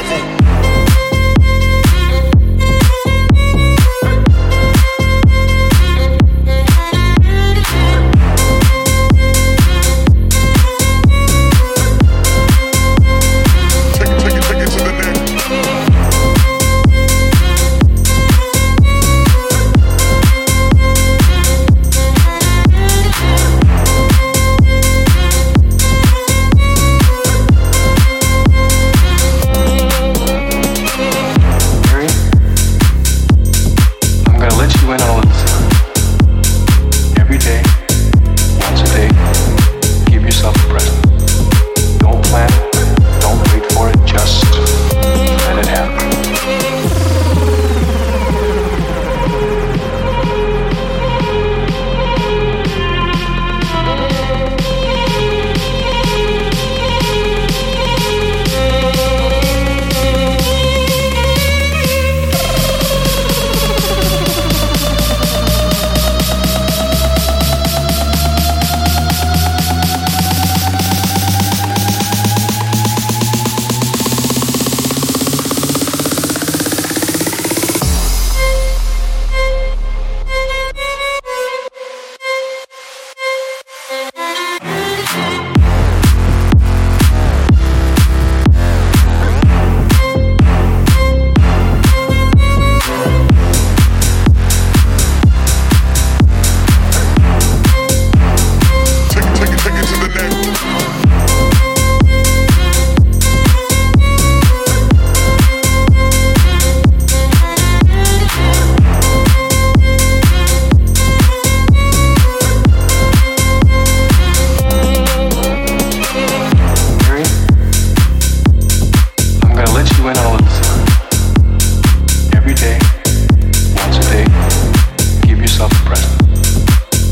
Never.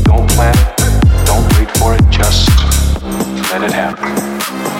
Don't plan it, don't wait for it, just let it happen.